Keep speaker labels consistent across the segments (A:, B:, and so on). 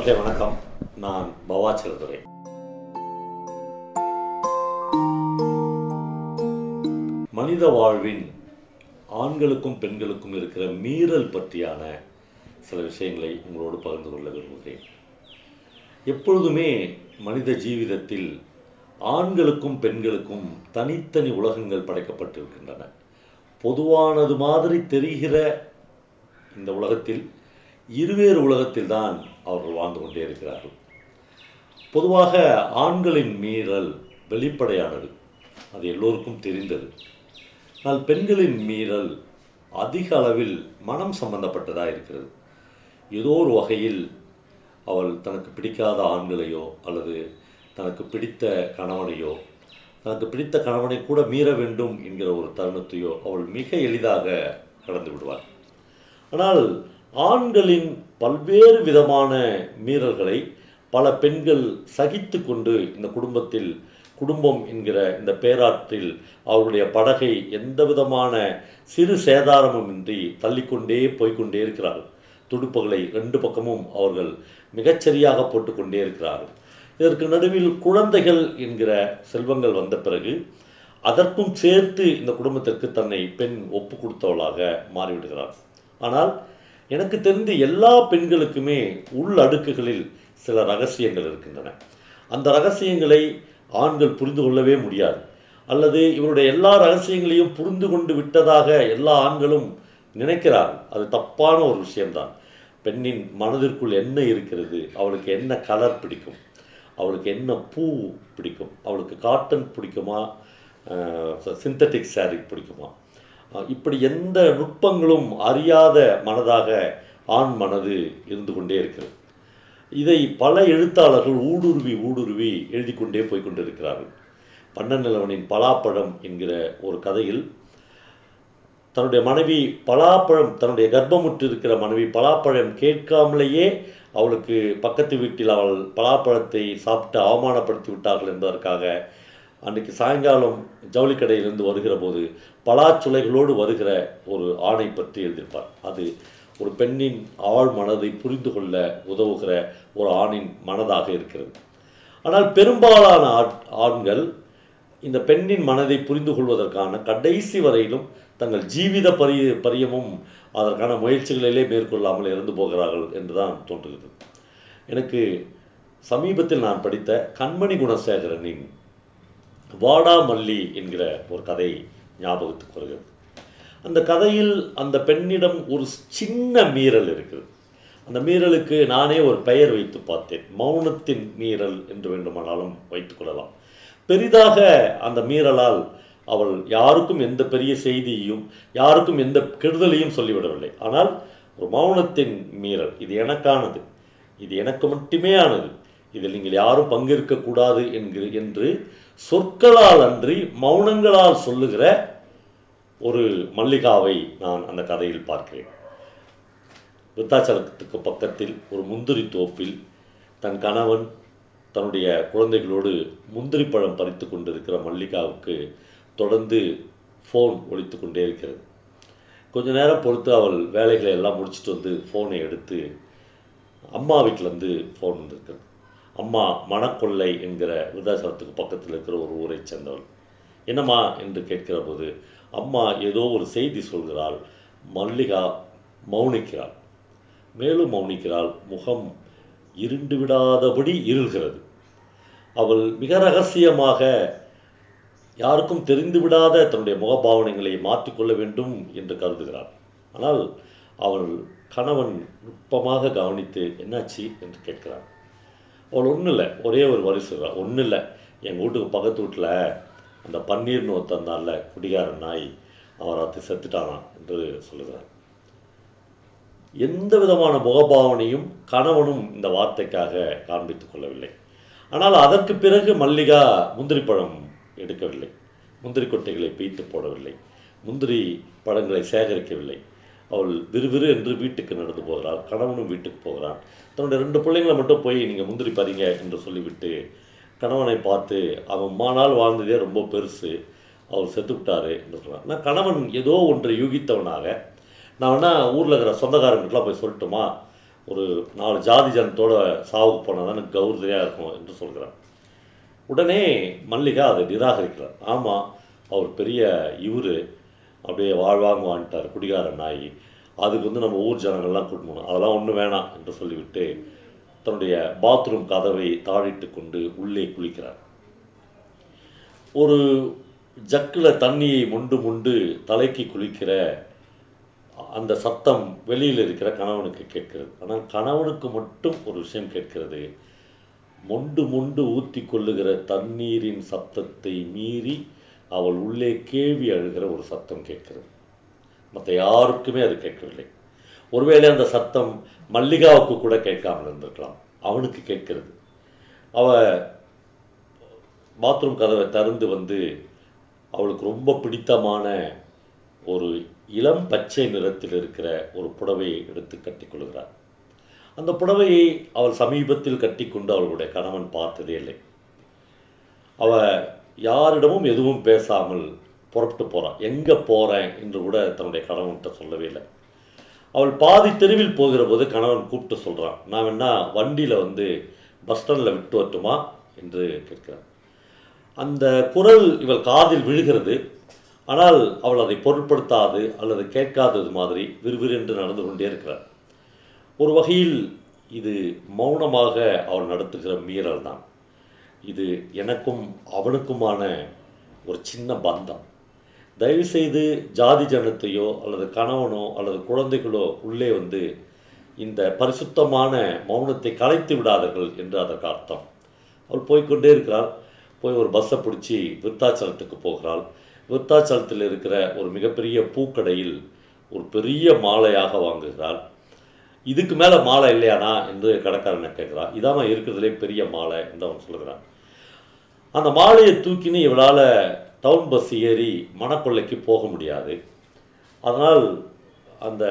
A: நண்பர்களே வணக்கம். நான் பவாச்சலதுரை மனித வாழ்வின் ஆண்களுக்கும் பெண்களுக்கும் இருக்கிற மீறல் பற்றியான சில விஷயங்களை உங்களோடு பகிர்ந்து கொள்ள விரும்புகிறேன். எப்பொழுதுமே மனித ஜீவிதத்தில் ஆண்களுக்கும் பெண்களுக்கும் தனித்தனி உலகங்கள் படைக்கப்பட்டிருக்கின்றன. பொதுவானது மாதிரி தெரிகிற இந்த உலகத்தில் இருவேறு உலகத்தில் தான் அவர்கள் வாழ்ந்து கொண்டே இருக்கிறார்கள். பொதுவாக ஆண்களின் மீறல் வெளிப்படையானது. அது எல்லோருக்கும் தெரிந்தது. ஆனால் பெண்களின் மீறல் அதிக அளவில் மனம் சம்பந்தப்பட்டதாக இருக்கிறது. ஏதோ ஒரு வகையில் அவள் தனக்கு பிடிக்காத ஆண்களையோ அல்லது தனக்கு பிடித்த கணவனையோ தனக்கு பிடித்த கணவனை கூட மீற வேண்டும் என்கிற ஒரு தருணத்தையோ அவள் மிக எளிதாக கடந்து விடுவாள். ஆனால் ஆண்களின் பல்வேறு விதமான மீறல்களை பல பெண்கள் சகித்து கொண்டு இந்த குடும்பத்தில் குடும்பம் என்கிற இந்த பேராற்றில் அவருடைய படகை எந்த விதமான சிறு சேதாரமும் இன்றி தள்ளிக்கொண்டே போய்க்கொண்டே இருக்கிறார்கள். துடுப்புகளை ரெண்டு பக்கமும் அவர்கள் மிகச்சரியாக போட்டுக்கொண்டே இருக்கிறார்கள். இதற்கு நடுவில் குழந்தைகள் என்கிற செல்வங்கள் வந்த பிறகு அதற்கும் சேர்த்து இந்த குடும்பத்திற்கு தன்னை பெண் ஒப்பு கொடுத்தவளாக மாறிவிடுகிறார் ஆனால் எனக்கு தெரிந்து எல்லா பெண்களுக்குமே உள் அடுக்குகளில் சில ரகசியங்கள் இருக்கின்றன. அந்த ரகசியங்களை ஆண்கள் புரிந்து கொள்ளவே முடியாது. அல்லது இவருடைய எல்லா ரகசியங்களையும் புரிந்து கொண்டு விட்டதாக எல்லா ஆண்களும் நினைக்கிறார்கள். அது தப்பான ஒரு விஷயம்தான். பெண்ணின் மனதிற்குள் என்ன இருக்கிறது? அவளுக்கு என்ன கலர் பிடிக்கும்? அவளுக்கு என்ன பூ பிடிக்கும்? அவளுக்கு காட்டன் பிடிக்குமா? சிந்தட்டிக் saree பிடிக்குமா? இப்படி எந்த நுட்பங்களும் அறியாத மனதாக ஆண் மனது இருந்து கொண்டே இருக்கிறது. இதை பல எழுத்தாளர்கள் ஊடுருவி ஊடுருவி எழுதி கொண்டே போய் கொண்டிருக்கிறார்கள். பன்னநிலவனின் பலாப்பழம் என்கிற ஒரு கதையில் தன்னுடைய மனைவி பலாப்பழம் தன்னுடைய கர்ப்பமுற்று இருக்கிற மனைவி பலாப்பழம் கேட்காமலேயே அவளுக்கு பக்கத்து வீட்டில் அவள் பலாப்பழத்தை சாப்பிட்டு அவமானப்படுத்தி விட்டார்கள் என்பதற்காக அன்றைக்கு சாயங்காலம் ஜவுளி கடையிலிருந்து வருகிற போது பலாச்சுளைகளோடு வருகிற ஒரு ஆணை பற்றி எழுதியிருப்பார். அது ஒரு பெண்ணின் ஆழ் மனதை புரிந்து கொள்ள உதவுகிற ஒரு ஆணின் மனதாக இருக்கிறது. ஆனால் பெரும்பாலான ஆட்- ஆண்கள் இந்த பெண்ணின் மனதை புரிந்து கொள்வதற்கான கடைசி வரையிலும் தங்கள் ஜீவித பரிய பரியமும் அதற்கான முயற்சிகளிலே மேற்கொள்ளாமல் இறந்து போகிறார்கள் என்றுதான் தோன்றுகிறது. எனக்கு சமீபத்தில் நான் படித்த கண்மணி குணசேகரனின் வாடாமல்லி என்கிற ஒரு கதை ஞாபகத்துக்கு வருகிறது. அந்த கதையில் அந்த பெண்ணிடம் ஒரு சின்ன மீறல் இருக்குது. அந்த மீறலுக்கு நானே ஒரு பெயர் வைத்து பார்த்தேன். மௌனத்தின் மீறல் என்று வேண்டுமானாலும் வைத்துக் கொள்ளலாம். பெரிதாக அந்த மீறலால் அவள் யாருக்கும் எந்த பெரிய செய்தியையும் யாருக்கும் எந்த கெடுதலையும் சொல்லிவிடவில்லை. ஆனால் ஒரு மௌனத்தின் மீறல் இது எனக்கானது. இது எனக்கு மட்டுமே ஆனது. இதில் நீங்கள் யாரும் பங்கேற்கக்கூடாது என்கிற என்று சொற்களால் அன்றி மௌனங்களால் சொல்லுகிற ஒரு மல்லிகாவை நான் அந்த கதையில் பார்க்கிறேன். விருத்தாச்சலத்துக்கு பக்கத்தில் ஒரு முந்திரி தோப்பில் தன் கணவன் தன்னுடைய குழந்தைகளோடு முந்திரி பழம் பறித்து கொண்டிருக்கிற மல்லிகாவுக்கு தொடர்ந்து ஃபோன் ஒழித்து கொண்டே இருக்கிறது. கொஞ்ச நேரம் பொறுத்து அவள் வேலைகளை எல்லாம் முடிச்சுட்டு வந்து ஃபோனை எடுத்து அம்மா வீட்டிலேருந்து ஃபோன் வந்திருக்கிறது. அம்மா மணக்கொள்ளை என்கிற விருதாசலத்துக்கு பக்கத்தில் இருக்கிற ஒரு ஊரை சேர்ந்தவள். என்னம்மா என்று கேட்கிற போது அம்மா ஏதோ ஒரு செய்தி சொல்கிறாள் மல்லிகா மௌனிக்கிறாள். மேலும் மௌனிக்கிறாள் முகம் இருண்டு விடாதபடி இருள்கிறது. அவள் மிக ரகசியமாக யாருக்கும் தெரிந்து விடாத தன்னுடைய முகபாவனைகளை மாற்றிக்கொள்ள வேண்டும் என்று கருதுகிறாள். ஆனால் அவள் கணவன் நுட்பமாக கவனித்து என்னாச்சு? என்று கேட்கிறான். அவள் ஒன்றும் இல்லை. ஒரே ஒரு வரி சொல்கிறாள் ஒன்றும் இல்லை. எங்கள் வீட்டுக்கு பக்கத்து வீட்டில் அந்த பன்னீர்னு ஒருத்தந்தால குடிகார நாய். அவர் ராத்திரி செத்துட்டானான் என்று சொல்லுகிறார். எந்த விதமான முகபாவனையும் கணவனும் இந்த வார்த்தைக்காக காண்பித்துக் கொள்ளவில்லை. ஆனால் அதற்கு பிறகு மல்லிகா முந்திரி பழம் எடுக்கவில்லை. முந்திரி கொட்டைகளை பீத்து போடவில்லை. முந்திரி பழங்களை சேகரிக்கவில்லை. அவள் விறுவிறு என்று வீட்டுக்கு நடந்து போகிறாள் கணவனும் வீட்டுக்கு போகிறான். தன்னுடைய ரெண்டு பிள்ளைங்களை மட்டும் போய் நீங்கள் முந்திரி பாருங்க என்று சொல்லிவிட்டு கணவனை பார்த்து அவன் மானால் வாழ்ந்ததே ரொம்ப பெருசு அவர் செத்து என்று சொல்கிறான் நான் கணவன் ஏதோ ஒன்றை யூகித்தவனாக நான் வேணால் ஊரில் இருக்கிற சொந்தக்காரங்களுக்குலாம் போய் சொல்லட்டுமா? ஒரு நாலு ஜாதி ஜனத்தோட சாவுக்கு போனால் தான் எனக்கு கௌரதையாக இருக்கும் என்று சொல்கிறான். உடனே மல்லிகா அதை நிராகரிக்கிறார். ஆமாம் அவர் பெரிய இவர் அப்படியே வாழ்வாங்க வாங்கிட்டார் குடிகார நாய். அதுக்கு வந்து நம்ம ஊர் ஜனங்கள்லாம் கூட்டு போகணும். அதெல்லாம் ஒன்றும் வேணாம் என்று சொல்லிவிட்டு தன்னுடைய பாத்ரூம் கதவை தாழிட்டு கொண்டு உள்ளே குளிக்கிறார். ஒரு ஜக்கில் தண்ணியை முண்டு முண்டு தலைக்கு குளிக்கிற அந்த சத்தம் வெளியில் இருக்கிற கணவனுக்கு கேட்கிறது. ஆனால் கணவனுக்கு மட்டும் ஒரு விஷயம் கேட்கிறது. மொண்டு மொண்டு ஊற்றி கொள்ளுகிற தண்ணீரின் சத்தத்தை மீறி அவள் உள்ளே கேவி அழுகிற ஒரு சத்தம் கேட்கிறது. மற்ற யாருக்குமே அது கேட்கவில்லை. ஒருவேளை அந்த சத்தம் மல்லிகாவுக்கு கூட கேட்காமல் இருந்திருக்கலாம். அவனுக்கு கேட்கிறது. அவ பாத்ரூம் கதவை திறந்து வந்து அவளுக்கு ரொம்ப பிடித்தமான ஒரு இளம் பச்சை நிறத்தில் இருக்கிற ஒரு புடவையை எடுத்து கட்டிக்கொள்கிறார் அந்த புடவையை அவள் சமீபத்தில் கட்டிக்கொண்டு அவளுடைய கணவன் பார்த்ததே இல்லை. அவள் யாரிடமும் எதுவும் பேசாமல் புறப்பட்டு போகிறான் எங்கே போகிறேன் என்று கூட தன்னுடைய கணவன்கிட்ட சொல்லவே இல்லை. அவள் பாதி தெருவில் போகிற போது கணவன் கூப்பிட்டு சொல்கிறான் நான் வேணா வண்டியில் வந்து பஸ் ஸ்டாண்டில் விட்டு வரட்டுமா? என்று கேட்கிறான். அந்த குரல் இவள் காதில் விழுகிறது. ஆனால் அவள் அதை பொருட்படுத்தாது அல்லது கேட்காதது மாதிரி விறுவிறென்று நடந்து கொண்டே இருக்கிறார் ஒரு வகையில் இது மௌனமாக அவள் நடத்துகிற மீறல் தான் இது எனக்கும் அவனுக்குமான ஒரு சின்ன பந்தம். தயவுசெய்து ஜாதி ஜனத்தையோ அல்லது கணவனோ அல்லது குழந்தைகளோ உள்ளே வந்து இந்த பரிசுத்தமான மௌனத்தை கலைத்து விடாதீர்கள் என்று அதற்கு அர்த்தம். அவள் போய்க்கொண்டே இருக்கிறாள். போய் ஒரு பஸ்ஸை பிடிச்சி விருத்தாச்சலத்துக்கு போகிறாள். விருத்தாச்சலத்தில் இருக்கிற ஒரு மிகப்பெரிய பூக்கடையில் ஒரு பெரிய மாலையாக வாங்குகிறாள். இதுக்கு மேலே மாலை இல்லையானா என்று கடைக்காரனை கேட்குறான். இதாம இருக்கிறதுலே பெரிய மாலை என்று அவன் சொல்லுகிறான் அந்த மாலையை தூக்கின்னு இவளால் டவுன் பஸ் ஏறி மணக்கொள்ளைக்கு போக முடியாது. அதனால் அந்த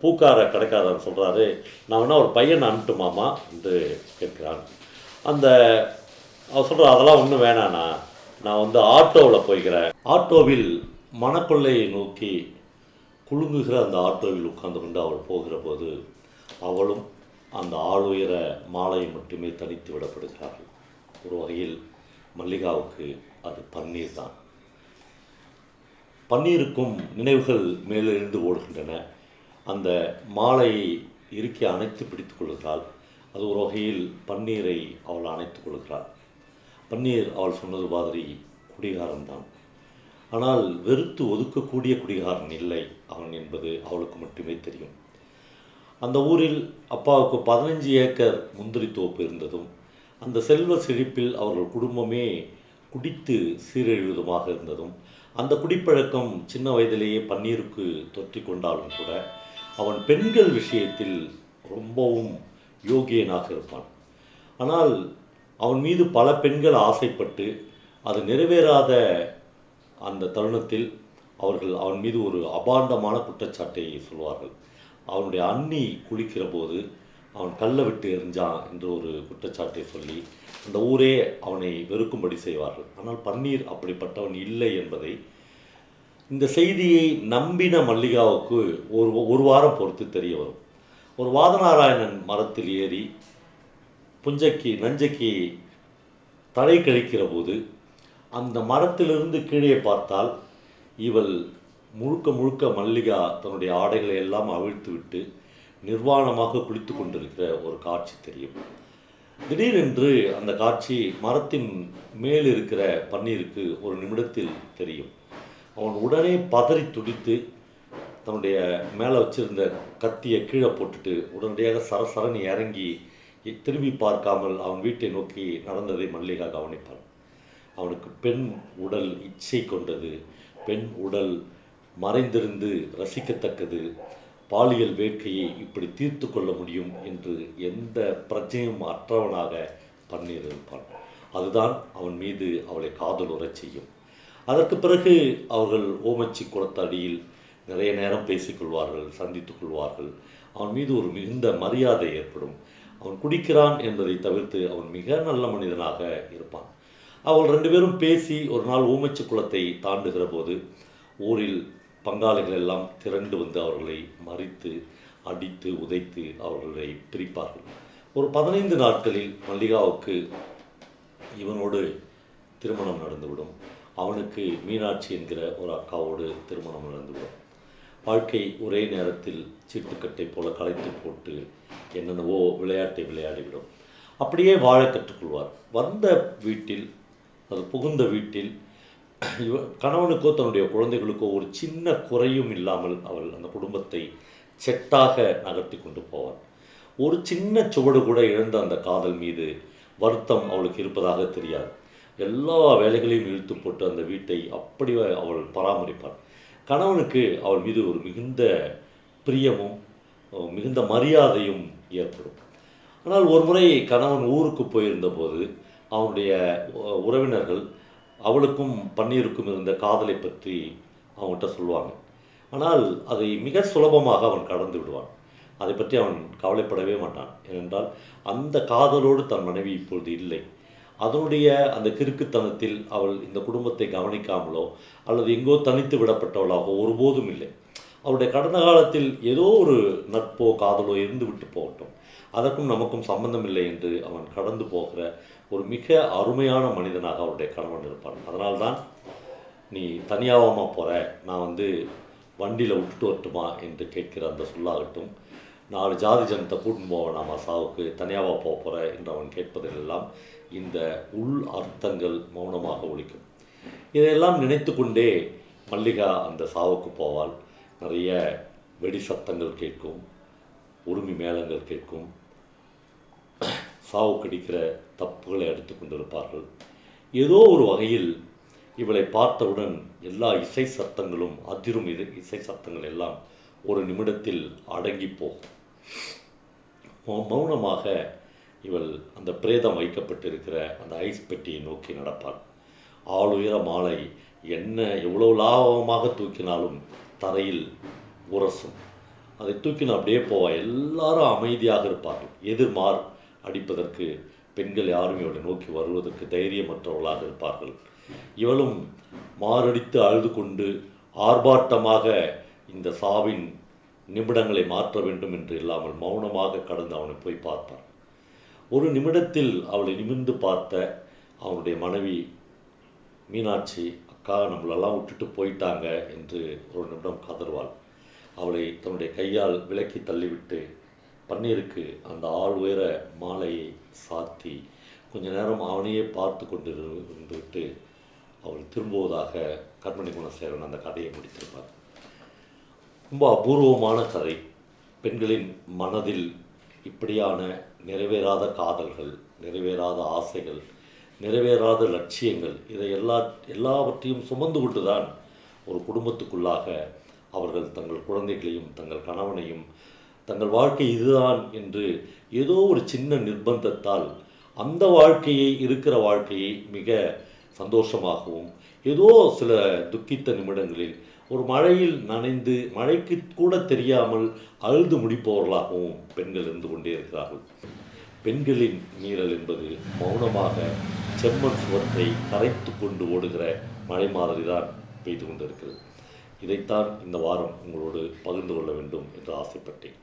A: பூக்கார கடைக்காரன் சொல்கிறாரு நான் வேணால் ஒரு பையனை அனுப்பிட்டுமாமா என்று கேட்கிறான். அந்த அவர் சொல்கிற அதெல்லாம் ஒன்றும் வேணாண்ணா நான் வந்து ஆட்டோவில் போய்க்கிறேன். ஆட்டோவில் மணக்கொள்ளையை நோக்கி குலுங்குகிற அந்த ஆட்டோவில் உட்கார்ந்து கொண்டு அவள் போகிற போது அவளும் அந்த ஆளுயர மாலையை மட்டுமே தனித்து விடப்படுகிறார்கள். ஒரு வகையில் மல்லிகாவுக்கு அது பன்னீர் தான். பன்னீருக்கும் நினைவுகள் மேலெழுந்து ஓடுகின்றன. அந்த மாலையை இறுக்கி அணைத்து பிடித்து கொள்கிறாள் அது ஒரு வகையில் பன்னீரை அவள் அணைத்துக் கொள்கிறாள். பன்னீர் அவள் சொன்னது மாதிரி குடிகாரன் தான். ஆனால் வெறுத்து ஒதுக்கக்கூடிய குடிகாரன் இல்லை அவன் என்பது அவளுக்கு மட்டுமே தெரியும். அந்த ஊரில் அப்பாவுக்கு பதினஞ்சு ஏக்கர் முந்திரி தோப்பு இருந்ததும் அந்த செல்வ செழிப்பில் அவர்கள் குடும்பமே குடித்து சீரழிவதுமாக இருந்ததும் அந்த குடிப்பழக்கம் சின்ன வயதிலேயே பன்னீருக்கு தொற்றி கொண்டாலும் கூட அவன் பெண்கள் விஷயத்தில் ரொம்பவும் யோகியனாக இருப்பான். ஆனால் அவன் மீது பல பெண்கள் ஆசைப்பட்டு அது நிறைவேறாத அந்த தருணத்தில் அவர்கள் அவன் மீது ஒரு அபாண்டமான குற்றச்சாட்டை சொல்வார்கள். அவனுடைய அண்ணி குளிக்கிற போது அவன் கல்லை விட்டு எறிஞ்சான் என்று ஒரு குற்றச்சாட்டை சொல்லி அந்த ஊரே அவனை வெறுக்கும்படி செய்வார்கள். ஆனால் பன்னீர் அப்படிப்பட்டவன் இல்லை என்பதை இந்த செய்தியை நம்பின மல்லிகாவுக்கு ஒரு ஒரு வாரம் பொறுத்து தெரிய வரும். ஒரு வாதநாராயணன் மரத்தில் ஏறி புஞ்சக்கி நஞ்சக்கி தலை கழிக்கிற போது அந்த மரத்திலிருந்து கீழே பார்த்தால் இவள் முழுக்க முழுக்க மல்லிகா தன்னுடைய ஆடைகளை எல்லாம் அவிழ்த்து விட்டு நிர்வாணமாக குளித்து கொண்டிருக்கிற ஒரு காட்சி தெரியும். திடீரென்று அந்த காட்சி மரத்தின் மேல் இருக்கிற பன்னீருக்கு ஒரு நிமிடத்தில் தெரியும். அவன் உடனே பதறி துடித்து தன்னுடைய மேலே வச்சிருந்த கத்தியை கீழே போட்டுட்டு உடனடியாக சரசரன்னு இறங்கி திரும்பி பார்க்காமல் அவன் வீட்டை நோக்கி நடந்ததை மல்லிகா கவனிப்பான் அவனுக்கு பெண் உடல் இச்சை கொண்டது. பெண் உடல் மறைந்திருந்து ரசிக்கத்தக்கது. பாலியல் வேட்கையை இப்படி தீர்த்து கொள்ள முடியும் என்று எந்த பிரச்சனையும் அற்றவனாக பண்ணியிருப்பான் இருப்பான் அதுதான் அவன் மீது அவளை காதலுறச் செய்யும். அதற்கு பிறகு அவர்கள் ஓமச்சி குளத்தடியில் நிறைய நேரம் பேசிக்கொள்வார்கள் சந்தித்து கொள்வார்கள். அவன் மீது ஒரு மிகுந்த மரியாதை ஏற்படும். அவன் குடிக்கிறான் என்பதை தவிர்த்து அவன் மிக நல்ல மனிதனாக இருப்பான். அவள் ரெண்டு பேரும் பேசி ஒரு நாள் ஊமைச்சி குளத்தை தாண்டுகிற போது ஊரில் பங்காளிகள் எல்லாம் திரண்டு வந்து அவர்களை மறித்து அடித்து உதைத்து அவர்களை பிரிப்பார்கள். ஒரு பதினைந்து நாட்களில் மல்லிகாவுக்கு இவனோடு திருமணம் நடந்துவிடும். அவனுக்கு மீனாட்சி என்கிற ஒரு அக்காவோடு திருமணம் நடந்துவிடும். வாழ்க்கை ஒரே நேரத்தில் சீட்டுக்கட்டை போல கலைத்து போட்டு என்னென்னவோ விளையாட்டை விளையாடிவிடும். அப்படியே வாழ கற்றுக்கொள்வார். வந்த வீட்டில் அது புகுந்த வீட்டில் கணவனுக்கோ தன்னுடைய குழந்தைகளுக்கோ ஒரு சின்ன குறையும் இல்லாமல் அவள் அந்த குடும்பத்தை செட்டாக நகர்த்தி கொண்டு போவாள். ஒரு சின்ன சுவடு கூட இழந்த அந்த காதல் மீது வருத்தம் அவளுக்கு இருப்பதாக தெரியாது. எல்லா வேலைகளையும் இழுத்து போட்டு அந்த வீட்டை அப்படி அவள் பராமரிப்பாள். கணவனுக்கு அவள் மீது ஒரு மிகுந்த பிரியமும் மிகுந்த மரியாதையும் ஏற்படும். ஆனால் ஒரு முறை கணவன் ஊருக்கு போயிருந்தபோது அவனுடைய உறவினர்கள் அவளுக்கும் பன்னீருக்கும் இருந்த காதலை பற்றி அவன்கிட்ட சொல்லுவாங்க. ஆனால் அதை மிக சுலபமாக அவன் கடந்து விடுவான். அதை பற்றி அவன் கவலைப்படவே மாட்டான். ஏனென்றால் அந்த காதலோடு தன் மனைவி இப்பொழுது இல்லை. அதனுடைய அந்த கிறுக்குத்தனத்தில் அவள் இந்த குடும்பத்தை கவனிக்காமலோ அல்லது எங்கோ தனித்து விடப்பட்டவளாகவோ ஒருபோதும் இல்லை. அவருடைய கடந்த காலத்தில் ஏதோ ஒரு நட்போ காதலோ இருந்து விட்டு போகட்டும். அதற்கும் நமக்கும் சம்பந்தம் இல்லை என்று அவன் கடந்து போகிற ஒரு மிக அருமையான மனிதனாக அவருடைய கணவன் இருப்பான் அதனால்தான் நீ தனியாகமாக போகிற நான் வந்து வண்டியில் விட்டுட்டு வரட்டுமா என்று கேட்கிற அந்த சொல்லாகட்டும். நாலு ஜாதி ஜனத்தை கூட்டின்னு போவேனாமா சாவுக்கு தனியாவா போக போகிற என்று அவன் கேட்பதிலெல்லாம் இந்த உள் அர்த்தங்கள் மௌனமாக ஒழிக்கும் இதையெல்லாம் நினைத்து கொண்டே மல்லிகா அந்த சாவுக்கு போவாள். நிறைய வெடி சத்தங்கள் கேட்கும் உரிமை மேளங்கள் கேட்கும். சாவு கடிக்கிற தப்புகளை எடுத்து கொண்டிருப்பார்கள். ஏதோ ஒரு வகையில் இவளை பார்த்தவுடன் எல்லா இசை சத்தங்களும் அதிரும் இது இசை சத்தங்கள் எல்லாம் ஒரு நிமிடத்தில் அடங்கி போகும். மௌனமாக இவள் அந்த பிரேதம் வைக்கப்பட்டிருக்கிற அந்த ஐஸ் பெட்டியை நோக்கி நடப்பாள். ஆளுயர மாலை என்ன எவ்வளோ லாபமாக தூக்கினாலும் தரையில் உரசும். அதை தூக்கின அப்படியே போவா. எல்லாரும் அமைதியாக இருப்பார்கள். எதிர்மார் அடிப்பதற்கு பெண்கள் யாரும் இவளை நோக்கி வருவதற்கு தைரியமற்றவர்களாக இருப்பார்கள். இவளும் மாரடித்து அழுது கொண்டு ஆர்ப்பாட்டமாக இந்த சாவின் நிமிடங்களை மாற்ற வேண்டும் என்று இல்லாமல் மௌனமாக கடந்து அவனை போய் பார்த்தான் ஒரு நிமிடத்தில் அவளை நிமிர்ந்து பார்த்த அவனுடைய மனைவி மீனாட்சி அக்கா நம்மளெல்லாம் விட்டுட்டு போயிட்டாங்க என்று ஒரு நிமிடம் கதர்வாள் அவளை தன்னுடைய கையால் விலக்கி தள்ளிவிட்டு பன்னீருக்கு அந்த ஆள் உயர மாலையை சாத்தி கொஞ்ச நேரம் அவனையே பார்த்து கொண்டு இருந்துவிட்டு அவள் திரும்புவதாக கண்மணி குணசேகரன் அந்த கதையை முடித்திருப்பார். ரொம்ப அபூர்வமான கதை. பெண்களின் மனதில் இப்படியான நிறைவேறாத காதல்கள் நிறைவேறாத ஆசைகள் நிறைவேறாத லட்சியங்கள் இதை எல்லா எல்லாவற்றையும் சுமந்து கொண்டு தான் ஒரு குடும்பத்துக்குள்ளாக அவர்கள் தங்கள் குழந்தைகளையும் தங்கள் கணவனையும் தங்கள் வாழ்க்கை இதுதான் என்று ஏதோ ஒரு சின்ன நிர்பந்தத்தால் அந்த வாழ்க்கையை இருக்கிற வாழ்க்கையை மிக சந்தோஷமாகவும் ஏதோ சில துக்கித்த நிமிடங்களில் ஒரு மழையில் நனைந்து மழைக்கு கூட தெரியாமல் அழுது முடிப்பவர்களாகவும் பெண்கள் இருந்து கொண்டே இருக்கிறார்கள். பெண்களின் மீறல் என்பது மௌனமாக செம்மண் சுவற்றை கரைத்து கொண்டு ஓடுகிற மழை மாதிரி தான் பெய்து கொண்டிருக்கிறது. இதைத்தான் இந்த வாரம் உங்களோடு பகிர்ந்து கொள்ள வேண்டும் என்று ஆசைப்பட்டேன்.